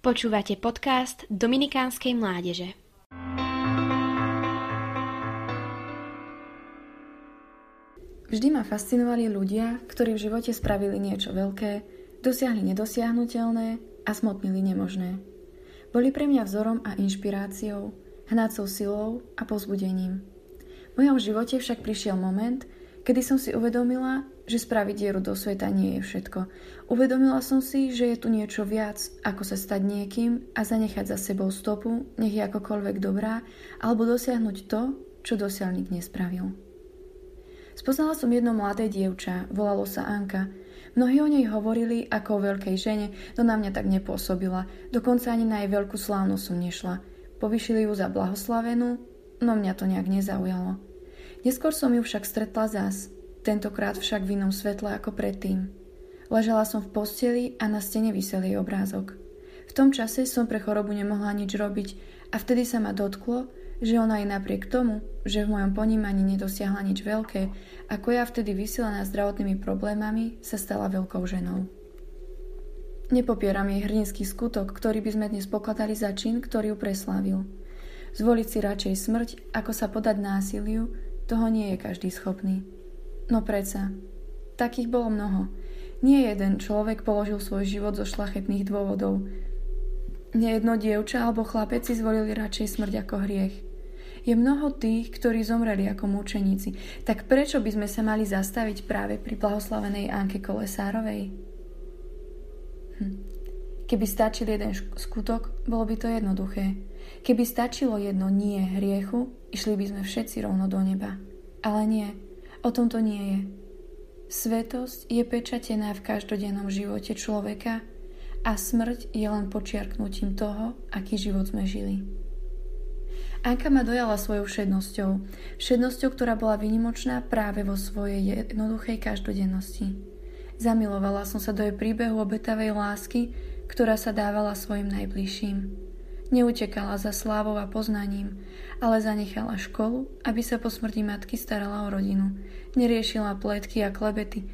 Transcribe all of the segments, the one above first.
Počúvate podcast Dominikánskej mládeže. Vždy ma fascinovali ľudia, ktorí v živote spravili niečo veľké, dosiahli nedosiahnutelné a smotnili nemožné. Boli pre mňa vzorom a inšpiráciou, hnácou silou a pozbudením. V mojom živote však prišiel moment, kedy som si uvedomila, že spraviť dieru do sveta nie je všetko. Uvedomila som si, že je tu niečo viac, ako sa stať niekým a zanechať za sebou stopu, nech je akokoľvek dobrá, alebo dosiahnuť to, čo dosiaľ nik nespravil. Spoznala som jedno mladé dievča, volalo sa Anka. Mnohí o nej hovorili ako o veľkej žene, no na mňa tak nepôsobila. Dokonca ani na jej veľkú slávnosť som nešla. Povyšili ju za blahoslavenú, no mňa to nejak nezaujalo. Neskôr som ju však stretla zás, tentokrát však v inom svetle ako predtým. Ležela som v posteli a na stene vysel jej obrázok. V tom čase som pre chorobu nemohla nič robiť a vtedy sa ma dotklo, že ona aj napriek tomu, že v mojom ponímaní nedosiahla nič veľké, ako ja vtedy vysielaná zdravotnými problémami, sa stala veľkou ženou. Nepopieram jej hrdinský skutok, ktorý by sme dnes pokladali za čin, ktorý ju preslávil. Zvoliť si radšej smrť, ako sa podať násiliu, toho nie je každý schopný. No predsa, takých bolo mnoho. Nie jeden človek položil svoj život zo šlachetných dôvodov. Nejedno dievča alebo chlapec si zvolili radšej smrť ako hriech. Je mnoho tých, ktorí zomreli ako mučeníci. Tak prečo by sme sa mali zastaviť práve pri blahoslavenej Anke Kolesárovej? Hm. Keby stačil jeden skutok, bolo by to jednoduché. Keby stačilo jedno nie hriechu, išli by sme všetci rovno do neba. Ale nie, o tom to nie je. Svetosť je pečatená v každodennom živote človeka a smrť je len počiarknutím toho, aký život sme žili. Anka ma dojala svojou všednosťou. Všednosťou, ktorá bola vynimočná práve vo svojej jednoduchej každodennosti. Zamilovala som sa do jej príbehu obetavej lásky, ktorá sa dávala svojim najbližším. Neutekala za slávou a poznaním, ale zanechala školu, aby sa po smrti matky starala o rodinu. Neriešila pletky a klebety,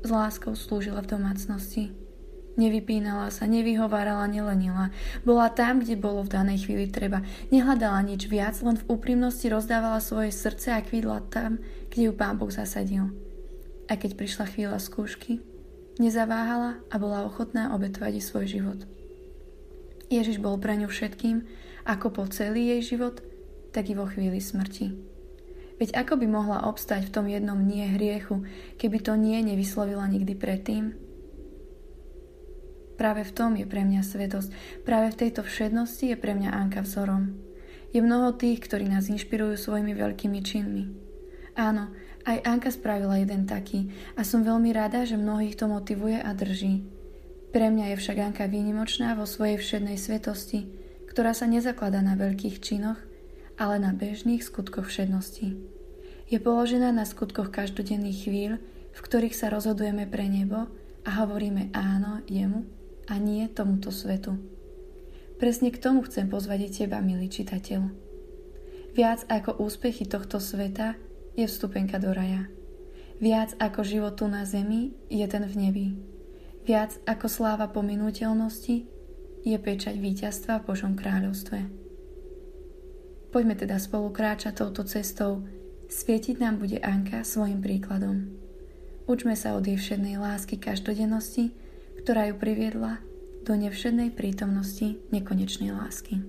s láskou slúžila v domácnosti. Nevypínala sa, nevyhovárala, nelenila. Bola tam, kde bolo v danej chvíli treba. Nehľadala nič viac, len v úprimnosti rozdávala svoje srdce a kvídla tam, kde ju pán Boh zasadil. A keď prišla chvíľa skúšky, nezaváhala a bola ochotná obetovať svoj život. Ježiš bol pre ňu všetkým, ako po celý jej život, tak i vo chvíli smrti. Veď ako by mohla obstať v tom jednom nie hriechu, keby to nie nevyslovila nikdy predtým? Práve v tom je pre mňa svetosť, práve v tejto všednosti je pre mňa Anka vzorom. Je mnoho tých, ktorí nás inšpirujú svojimi veľkými činmi. Áno, aj Anka spravila jeden taký a som veľmi rada, že mnohých to motivuje a drží. Pre mňa je však Anka výnimočná vo svojej všednej svetosti, ktorá sa nezakladá na veľkých činoch, ale na bežných skutkoch všednosti. Je položená na skutkoch každodenných chvíľ, v ktorých sa rozhodujeme pre nebo a hovoríme áno jemu a nie tomuto svetu. Presne k tomu chcem pozvať teba, milý čitateľ. Viac ako úspechy tohto sveta je vstupenka do raja. Viac ako život tu na zemi je ten v nebi. Viac ako sláva pominuteľnosti je pečať víťazstva v Božom kráľovstve. Poďme teda spolu kráčať touto cestou. Svietiť nám bude Anka svojim príkladom. Učme sa od jej všednej lásky každodennosti, ktorá ju priviedla do nevšednej prítomnosti nekonečnej lásky.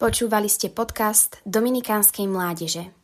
Počúvali ste podcast Dominikánskej mládeže.